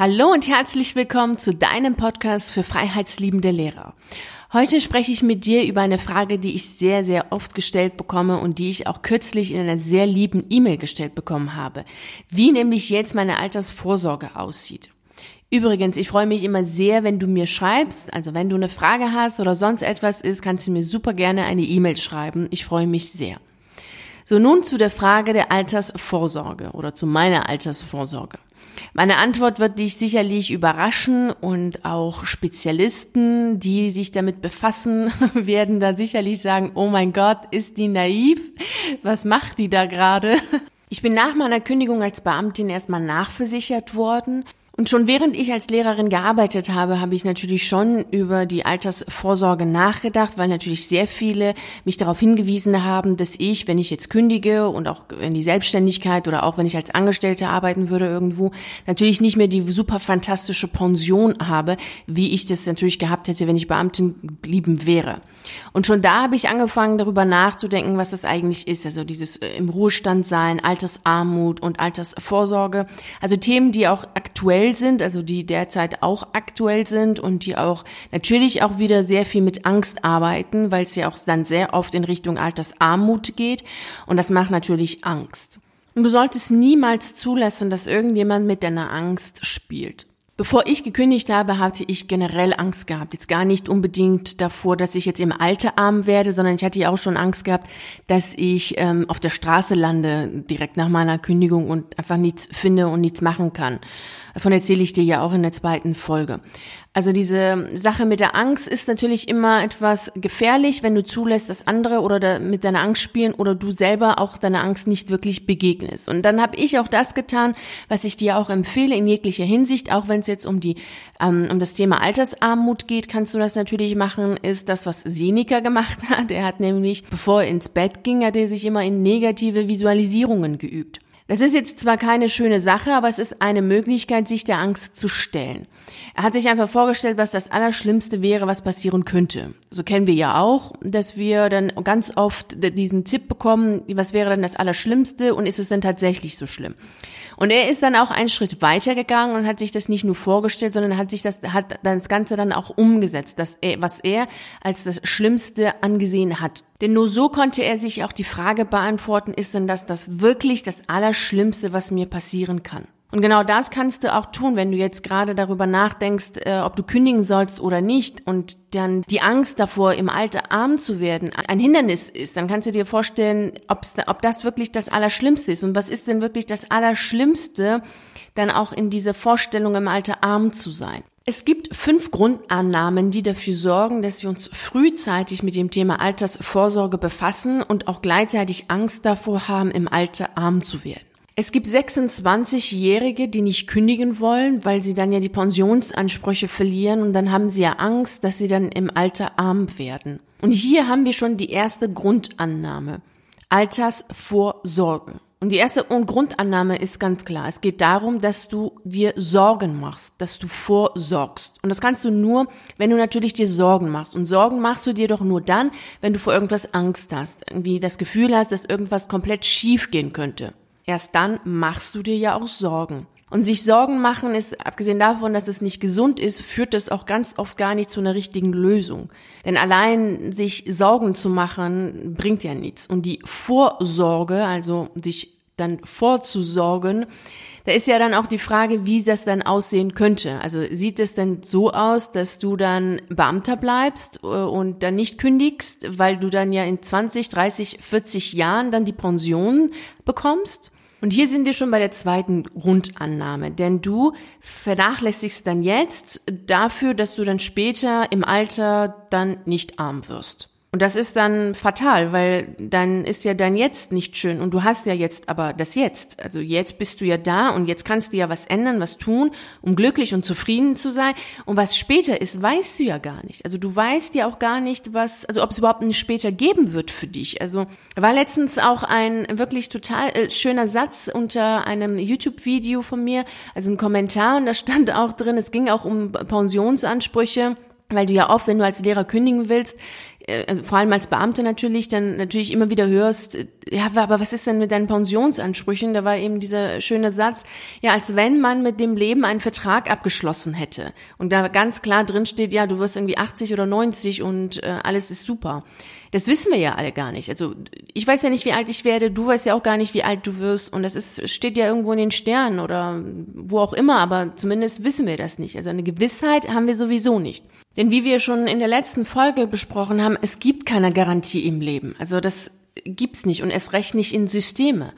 Hallo und herzlich willkommen zu deinem Podcast für freiheitsliebende Lehrer. Heute spreche ich mit dir über eine Frage, die ich sehr, sehr oft gestellt bekomme und die ich auch kürzlich in einer sehr lieben E-Mail gestellt bekommen habe. Wie nämlich jetzt meine Altersvorsorge aussieht. Übrigens, ich freue mich immer sehr, wenn du mir schreibst. Also wenn du eine Frage hast oder sonst etwas ist, kannst du mir super gerne eine E-Mail schreiben. Ich freue mich sehr. So, nun zu der Frage der Altersvorsorge oder zu meiner Altersvorsorge. Meine Antwort wird dich sicherlich überraschen und auch Spezialisten, die sich damit befassen, werden da sicherlich sagen, oh mein Gott, ist die naiv? Was macht die da gerade? Ich bin nach meiner Kündigung als Beamtin erstmal nachversichert worden und schon während ich als Lehrerin gearbeitet habe, habe ich natürlich schon über die Altersvorsorge nachgedacht, weil natürlich sehr viele mich darauf hingewiesen haben, dass ich, wenn ich jetzt kündige und auch in die Selbstständigkeit oder auch wenn ich als Angestellte arbeiten würde irgendwo, natürlich nicht mehr die super fantastische Pension habe, wie ich das natürlich gehabt hätte, wenn ich Beamtin geblieben wäre. Und schon da habe ich angefangen, darüber nachzudenken, was das eigentlich ist. Also dieses äh, im Ruhestand sein, Altersarmut und Altersvorsorge. Also Themen, die auch aktuell aktuell sind, also die derzeit auch aktuell sind und die auch natürlich auch wieder sehr viel mit Angst arbeiten, weil es ja auch dann sehr oft in Richtung Altersarmut geht und das macht natürlich Angst. Und du solltest niemals zulassen, dass irgendjemand mit deiner Angst spielt. Bevor ich gekündigt habe, hatte ich generell Angst gehabt. Jetzt gar nicht unbedingt davor, dass ich jetzt im Alter arm werde, sondern ich hatte ja auch schon Angst gehabt, dass ich ähm, auf der Straße lande direkt nach meiner Kündigung und einfach nichts finde und nichts machen kann. Davon erzähle ich dir ja auch in der zweiten Folge. Also diese Sache mit der Angst ist natürlich immer etwas gefährlich, wenn du zulässt, dass andere oder mit deiner Angst spielen oder du selber auch deiner Angst nicht wirklich begegnest. Und dann habe ich auch das getan, was ich dir auch empfehle in jeglicher Hinsicht, auch wenn es jetzt um die ähm, um das Thema Altersarmut geht, kannst du das natürlich machen, ist das, was Seneca gemacht hat. Er hat nämlich, bevor er ins Bett ging, hat er sich immer in negative Visualisierungen geübt. Das ist jetzt zwar keine schöne Sache, aber es ist eine Möglichkeit, sich der Angst zu stellen. Er hat sich einfach vorgestellt, was das Allerschlimmste wäre, was passieren könnte. So kennen wir ja auch, dass wir dann ganz oft diesen Tipp bekommen, was wäre dann das Allerschlimmste und ist es denn tatsächlich so schlimm? Und er ist dann auch einen Schritt weiter gegangen und hat sich das nicht nur vorgestellt, sondern hat sich das, hat das Ganze dann auch umgesetzt, dass er, was er als das Schlimmste angesehen hat. Denn nur so konnte er sich auch die Frage beantworten, ist denn das das wirklich das Allerschlimmste, was mir passieren kann? Und genau das kannst du auch tun, wenn du jetzt gerade darüber nachdenkst, äh, ob du kündigen sollst oder nicht und dann die Angst davor, im Alter arm zu werden, ein Hindernis ist, dann kannst du dir vorstellen, ob das wirklich das Allerschlimmste ist. Und was ist denn wirklich das Allerschlimmste, dann auch in dieser Vorstellung im Alter arm zu sein? Es gibt fünf Grundannahmen, die dafür sorgen, dass wir uns frühzeitig mit dem Thema Altersvorsorge befassen und auch gleichzeitig Angst davor haben, im Alter arm zu werden. Es gibt 26-Jährige, die nicht kündigen wollen, weil sie dann ja die Pensionsansprüche verlieren und dann haben sie ja Angst, dass sie dann im Alter arm werden. Und hier haben wir schon die erste Grundannahme. Altersvorsorge. Und die erste Grundannahme ist ganz klar. Es geht darum, dass du dir Sorgen machst, dass du vorsorgst. Und das kannst du nur, wenn du natürlich dir Sorgen machst. Und Sorgen machst du dir doch nur dann, wenn du vor irgendwas Angst hast. Irgendwie das Gefühl hast, dass irgendwas komplett schief gehen könnte. Erst dann machst du dir ja auch Sorgen. Und sich Sorgen machen ist, abgesehen davon, dass es nicht gesund ist, führt es auch ganz oft gar nicht zu einer richtigen Lösung. Denn allein sich Sorgen zu machen, bringt ja nichts. Und die Vorsorge, also sich dann vorzusorgen, da ist ja dann auch die Frage, wie das dann aussehen könnte. Also sieht es denn so aus, dass du dann Beamter bleibst äh, und dann nicht kündigst, weil du dann ja in 20, 30, 40 Jahren dann die Pension bekommst? Und hier sind wir schon bei der zweiten Grundannahme, denn du vernachlässigst dann jetzt dafür, dass du dann später im Alter dann nicht arm wirst. Und das ist dann fatal, weil dann ist ja dein Jetzt nicht schön und du hast ja jetzt aber das Jetzt. Also jetzt bist du ja da und jetzt kannst du ja was ändern, was tun, um glücklich und zufrieden zu sein. Und was später ist, weißt du ja gar nicht. Also du weißt ja auch gar nicht, was, also ob es überhaupt ein später geben wird für dich. Also war letztens auch ein wirklich total äh, schöner Satz unter einem YouTube-Video von mir, also ein Kommentar und da stand auch drin, es ging auch um Pensionsansprüche weil du ja oft, wenn du als Lehrer kündigen willst, äh, also vor allem als Beamte natürlich, dann natürlich immer wieder hörst, ja, aber was ist denn mit deinen Pensionsansprüchen? Da war eben dieser schöne Satz, ja, als wenn man mit dem Leben einen Vertrag abgeschlossen hätte. Und da ganz klar drin steht, ja, du wirst irgendwie 80 oder 90 und äh, alles ist super. Das wissen wir ja alle gar nicht. Also ich weiß ja nicht, wie alt ich werde, du weißt ja auch gar nicht, wie alt du wirst. Und das ist, steht ja irgendwo in den Sternen oder wo auch immer, aber zumindest wissen wir das nicht. Also eine Gewissheit haben wir sowieso nicht. Denn wie wir schon in der letzten Folge besprochen haben, es gibt keine Garantie im Leben. Also das gibt's nicht und es recht nicht in Systeme.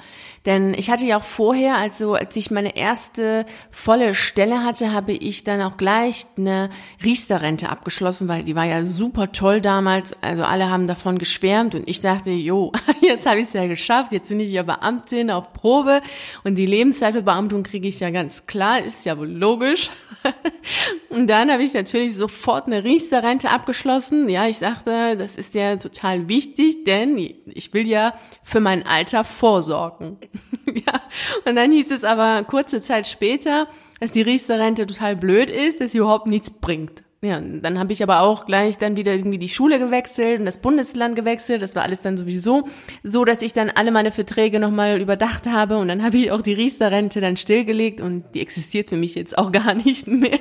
Denn ich hatte ja auch vorher, also als ich meine erste volle Stelle hatte, habe ich dann auch gleich eine Riester-Rente abgeschlossen, weil die war ja super toll damals. Also alle haben davon geschwärmt und ich dachte, jo, jetzt habe ich es ja geschafft, jetzt bin ich ja Beamtin auf Probe und die Lebenszeitbeamtung kriege ich ja ganz klar, ist ja wohl logisch. und dann habe ich natürlich sofort eine Riester-Rente abgeschlossen. Ja, ich sagte, das ist ja total wichtig, denn ich will ja für mein Alter vorsorgen. ja. Und dann hieß es aber kurze Zeit später, dass die Riester-Rente total blöd ist, dass sie überhaupt nichts bringt. Ja, dann habe ich aber auch gleich dann wieder irgendwie die Schule gewechselt und das Bundesland gewechselt. Das war alles dann sowieso so, dass ich dann alle meine Verträge nochmal überdacht habe und dann habe ich auch die Riester-Rente dann stillgelegt und die existiert für mich jetzt auch gar nicht mehr.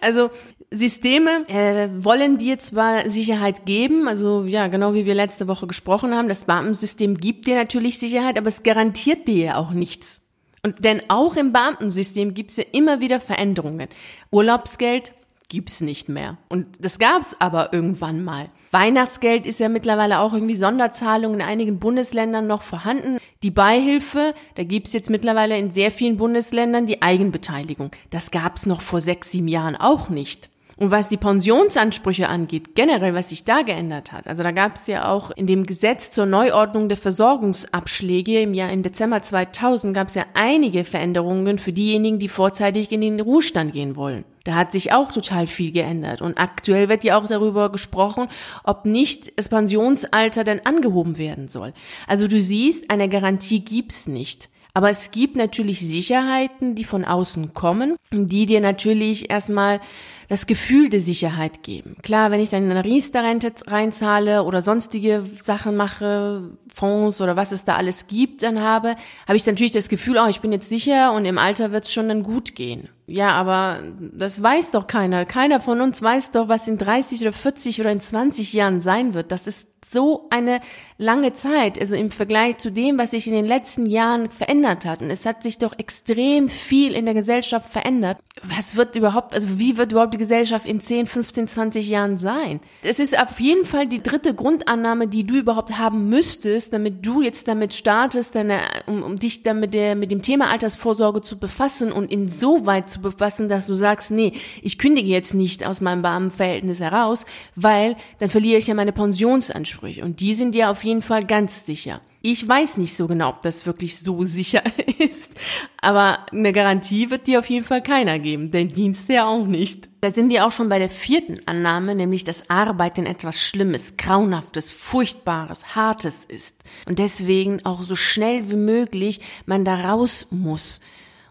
Also Systeme äh, wollen dir zwar Sicherheit geben, also ja, genau wie wir letzte Woche gesprochen haben, das Beamtensystem gibt dir natürlich Sicherheit, aber es garantiert dir ja auch nichts. Und denn auch im Beamtensystem gibt es ja immer wieder Veränderungen. Urlaubsgeld gibt's nicht mehr. Und das gab's aber irgendwann mal. Weihnachtsgeld ist ja mittlerweile auch irgendwie Sonderzahlung in einigen Bundesländern noch vorhanden. Die Beihilfe, da gibt's jetzt mittlerweile in sehr vielen Bundesländern die Eigenbeteiligung. Das gab's noch vor sechs, sieben Jahren auch nicht. Und was die Pensionsansprüche angeht, generell, was sich da geändert hat, also da gab es ja auch in dem Gesetz zur Neuordnung der Versorgungsabschläge im Jahr im Dezember 2000 gab es ja einige Veränderungen für diejenigen, die vorzeitig in den Ruhestand gehen wollen. Da hat sich auch total viel geändert. Und aktuell wird ja auch darüber gesprochen, ob nicht das Pensionsalter denn angehoben werden soll. Also du siehst, eine Garantie gibt's nicht. Aber es gibt natürlich Sicherheiten, die von außen kommen, die dir natürlich erstmal das Gefühl der Sicherheit geben. Klar, wenn ich dann in eine Riester-Rente reinzahle oder sonstige Sachen mache, Fonds oder was es da alles gibt, dann habe, habe ich natürlich das Gefühl, oh, ich bin jetzt sicher und im Alter wird es schon dann gut gehen. Ja, aber das weiß doch keiner. Keiner von uns weiß doch, was in 30 oder 40 oder in 20 Jahren sein wird. Das ist so eine lange Zeit, also im Vergleich zu dem, was sich in den letzten Jahren verändert hat. Und es hat sich doch extrem viel in der Gesellschaft verändert. Was wird überhaupt, also wie wird überhaupt die Gesellschaft in 10, 15, 20 Jahren sein? Es ist auf jeden Fall die dritte Grundannahme, die du überhaupt haben müsstest, damit du jetzt damit startest, deine, um, um dich dann mit, der, mit dem Thema Altersvorsorge zu befassen und insoweit zu befassen, dass du sagst, nee, ich kündige jetzt nicht aus meinem Beamtenverhältnis heraus, weil dann verliere ich ja meine Pensionsansprüche. Und die sind ja auf jeden Fall ganz sicher. Ich weiß nicht so genau, ob das wirklich so sicher ist, aber eine Garantie wird dir auf jeden Fall keiner geben, denn Dienste ja auch nicht. Da sind wir auch schon bei der vierten Annahme, nämlich dass Arbeiten etwas Schlimmes, Grauenhaftes, Furchtbares, Hartes ist und deswegen auch so schnell wie möglich man da raus muss.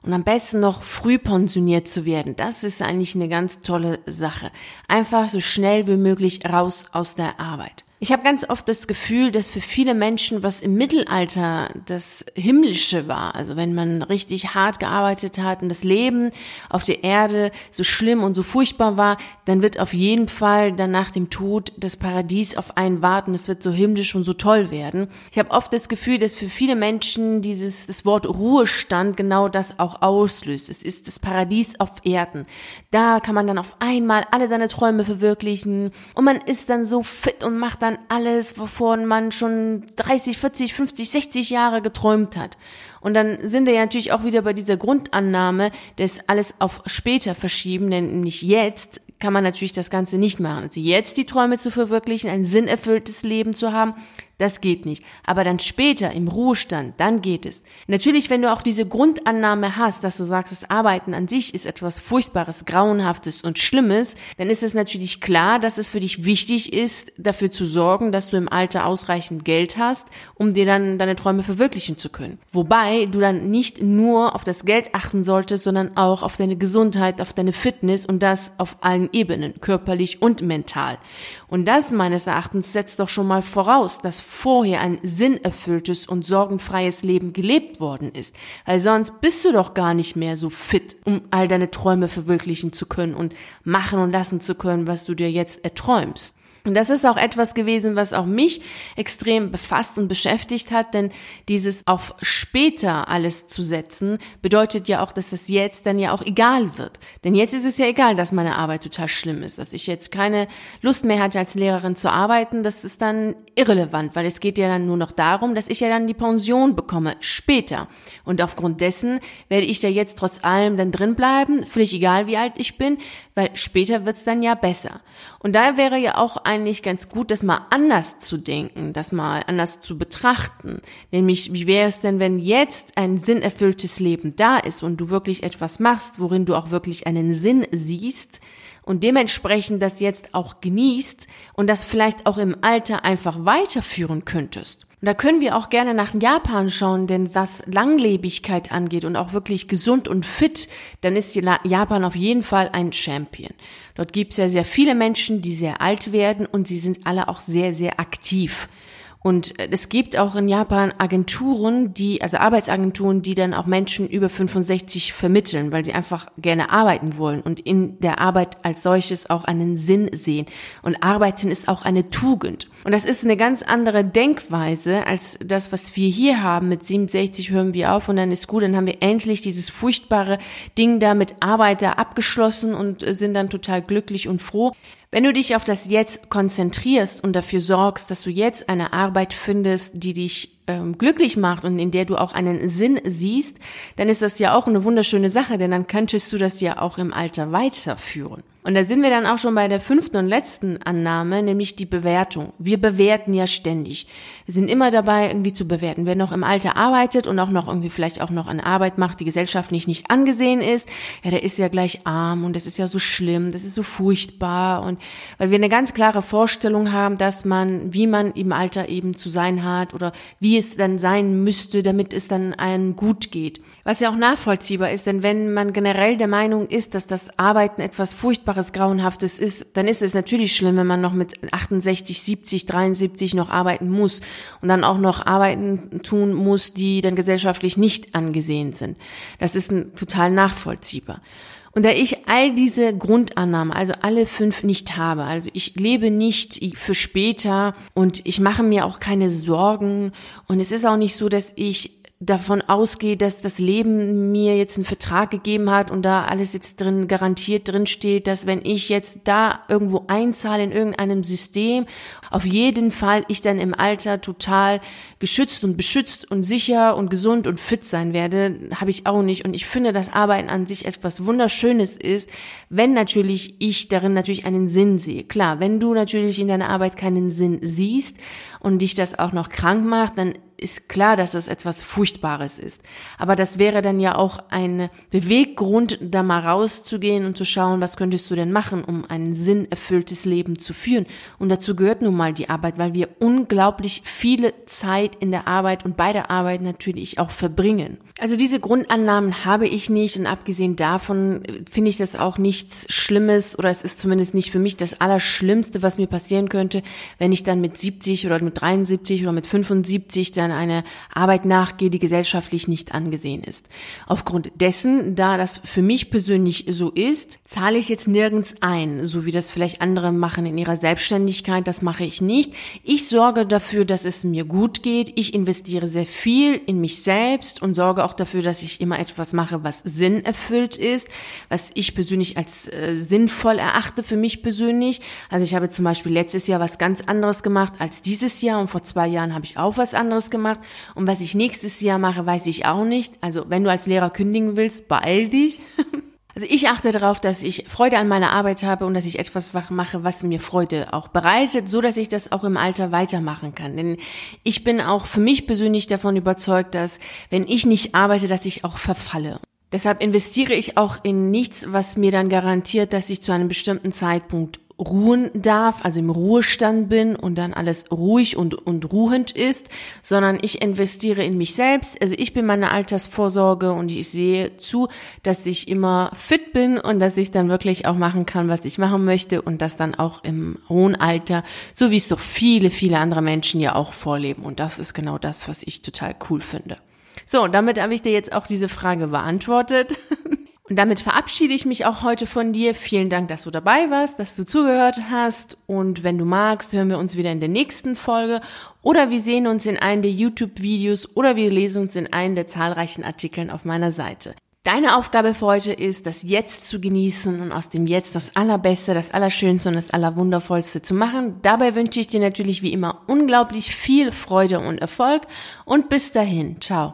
Und am besten noch früh pensioniert zu werden. Das ist eigentlich eine ganz tolle Sache. Einfach so schnell wie möglich raus aus der Arbeit. Ich habe ganz oft das Gefühl, dass für viele Menschen, was im Mittelalter das Himmlische war, also wenn man richtig hart gearbeitet hat und das Leben auf der Erde so schlimm und so furchtbar war, dann wird auf jeden Fall dann nach dem Tod das Paradies auf einen warten. Es wird so himmlisch und so toll werden. Ich habe oft das Gefühl, dass für viele Menschen dieses das Wort Ruhestand genau das auch auslöst. Es ist das Paradies auf Erden. Da kann man dann auf einmal alle seine Träume verwirklichen und man ist dann so fit und macht dann dann alles, wovon man schon 30, 40, 50, 60 Jahre geträumt hat. Und dann sind wir ja natürlich auch wieder bei dieser Grundannahme, das alles auf später verschieben, denn nicht jetzt kann man natürlich das Ganze nicht machen. Also jetzt die Träume zu verwirklichen, ein sinnerfülltes Leben zu haben, das geht nicht. Aber dann später im Ruhestand, dann geht es. Natürlich, wenn du auch diese Grundannahme hast, dass du sagst, das Arbeiten an sich ist etwas Furchtbares, Grauenhaftes und Schlimmes, dann ist es natürlich klar, dass es für dich wichtig ist, dafür zu sorgen, dass du im Alter ausreichend Geld hast, um dir dann deine Träume verwirklichen zu können. Wobei du dann nicht nur auf das Geld achten solltest, sondern auch auf deine Gesundheit, auf deine Fitness und das auf allen Ebenen, körperlich und mental. Und das meines Erachtens setzt doch schon mal voraus, dass vorher ein sinnerfülltes und sorgenfreies Leben gelebt worden ist. Weil sonst bist du doch gar nicht mehr so fit, um all deine Träume verwirklichen zu können und machen und lassen zu können, was du dir jetzt erträumst. Und das ist auch etwas gewesen, was auch mich extrem befasst und beschäftigt hat, denn dieses auf später alles zu setzen, bedeutet ja auch, dass das jetzt dann ja auch egal wird. Denn jetzt ist es ja egal, dass meine Arbeit total schlimm ist, dass ich jetzt keine Lust mehr hatte, als Lehrerin zu arbeiten, das ist dann irrelevant, weil es geht ja dann nur noch darum, dass ich ja dann die Pension bekomme, später. Und aufgrund dessen werde ich da jetzt trotz allem dann drin bleiben, völlig egal, wie alt ich bin, weil später wird's dann ja besser. Und da wäre ja auch eigentlich ganz gut, das mal anders zu denken, das mal anders zu betrachten. Nämlich, wie wäre es denn, wenn jetzt ein sinnerfülltes Leben da ist und du wirklich etwas machst, worin du auch wirklich einen Sinn siehst und dementsprechend das jetzt auch genießt und das vielleicht auch im Alter einfach weiterführen könntest. Und da können wir auch gerne nach Japan schauen, denn was Langlebigkeit angeht und auch wirklich gesund und fit, dann ist Japan auf jeden Fall ein Champion. Dort gibt es ja sehr viele Menschen, die sehr alt werden und sie sind alle auch sehr, sehr aktiv. Und äh, es gibt auch in Japan Agenturen, die, also Arbeitsagenturen, die dann auch Menschen über 65 vermitteln, weil sie einfach gerne arbeiten wollen und in der Arbeit als solches auch einen Sinn sehen. Und arbeiten ist auch eine Tugend. Und das ist eine ganz andere Denkweise als das, was wir hier haben. Mit 67 hören wir auf und dann ist gut, dann haben wir endlich dieses furchtbare Ding da mit Arbeiter abgeschlossen und äh, sind dann total glücklich und froh. Wenn du dich auf das Jetzt konzentrierst und dafür sorgst, dass du jetzt eine Arbeit findest, die dich ähm, glücklich macht und in der du auch einen Sinn siehst, dann ist das ja auch eine wunderschöne Sache, denn dann könntest du das ja auch im Alter weiterführen. Und da sind wir dann auch schon bei der fünften und letzten Annahme, nämlich die Bewertung. Wir bewerten ja ständig. Wir sind immer dabei, irgendwie zu bewerten. Wer noch im Alter arbeitet und auch noch irgendwie vielleicht auch noch eine Arbeit macht, die gesellschaftlich nicht angesehen ist, ja, der ist ja gleich arm und das ist ja so schlimm, das ist so furchtbar und weil wir eine ganz klare Vorstellung haben, dass man, wie man im Alter eben zu sein hat oder wie es dann sein müsste, damit es dann einem gut geht. Was ja auch nachvollziehbar ist, denn wenn man generell der Meinung ist, dass das Arbeiten etwas furchtbar Furchtbares, Grauenhaftes ist, dann ist es natürlich schlimm, wenn man noch mit 68, 70, 73 noch arbeiten muss und dann auch noch Arbeiten tun muss, die dann gesellschaftlich nicht angesehen sind. Das ist total nachvollziehbar. Und da ich all diese Grundannahmen, also alle fünf nicht habe, also ich lebe nicht für später und ich mache mir auch keine Sorgen. Und es ist auch nicht so, dass ich davon ausgehe, dass das Leben mir jetzt einen Vertrag gegeben hat und da alles jetzt drin garantiert drin steht, dass wenn ich jetzt da irgendwo einzahle in irgendeinem System, auf jeden Fall ich dann im Alter total geschützt und beschützt und sicher und gesund und fit sein werde, habe ich auch nicht. Und ich finde, dass Arbeiten an sich etwas Wunderschönes ist, wenn natürlich ich darin natürlich einen Sinn sehe. Klar, wenn du natürlich in deiner Arbeit keinen Sinn siehst und dich das auch noch krank macht, dann ist klar, dass es etwas Furchtbares ist. Aber das wäre dann ja auch ein Beweggrund, da mal rauszugehen und zu schauen, was könntest du denn machen, um ein sinnerfülltes Leben zu führen. Und dazu gehört nun mal die Arbeit, weil wir unglaublich viele Zeit in der Arbeit und bei der Arbeit natürlich auch verbringen. Also diese Grundannahmen habe ich nicht und abgesehen davon finde ich das auch nichts Schlimmes oder es ist zumindest nicht für mich das Allerschlimmste, was mir passieren könnte, wenn ich dann mit 70 oder mit 73 oder mit 75 dann eine Arbeit nachgehe, die gesellschaftlich nicht angesehen ist. Aufgrund dessen, da das für mich persönlich so ist, zahle ich jetzt nirgends ein, so wie das vielleicht andere machen in ihrer Selbstständigkeit, das mache ich nicht. Ich sorge dafür, dass es mir gut geht. Ich investiere sehr viel in mich selbst und sorge auch dafür, dass ich immer etwas mache, was Sinn erfüllt ist, was ich persönlich als äh, sinnvoll erachte für mich persönlich. Also ich habe zum Beispiel letztes Jahr was ganz anderes gemacht als dieses Jahr und vor zwei Jahren habe ich auch was anderes gemacht. Und was ich nächstes Jahr mache, weiß ich auch nicht. Also wenn du als Lehrer kündigen willst, beeil dich. Also ich achte darauf, dass ich Freude an meiner Arbeit habe und dass ich etwas mache, was mir Freude auch bereitet, so dass ich das auch im Alter weitermachen kann. Denn ich bin auch für mich persönlich davon überzeugt, dass wenn ich nicht arbeite, dass ich auch verfalle. Deshalb investiere ich auch in nichts, was mir dann garantiert, dass ich zu einem bestimmten Zeitpunkt ruhen darf, also im Ruhestand bin und dann alles ruhig und, und ruhend ist, sondern ich investiere in mich selbst. Also ich bin meine Altersvorsorge und ich sehe zu, dass ich immer fit bin und dass ich dann wirklich auch machen kann, was ich machen möchte und das dann auch im hohen Alter, so wie es doch viele, viele andere Menschen ja auch vorleben. Und das ist genau das, was ich total cool finde. So, damit habe ich dir jetzt auch diese Frage beantwortet. Und damit verabschiede ich mich auch heute von dir. Vielen Dank, dass du dabei warst, dass du zugehört hast. Und wenn du magst, hören wir uns wieder in der nächsten Folge. Oder wir sehen uns in einem der YouTube-Videos oder wir lesen uns in einem der zahlreichen Artikeln auf meiner Seite. Deine Aufgabe für heute ist, das Jetzt zu genießen und aus dem Jetzt das Allerbeste, das Allerschönste und das Allerwundervollste zu machen. Dabei wünsche ich dir natürlich wie immer unglaublich viel Freude und Erfolg und bis dahin. Ciao.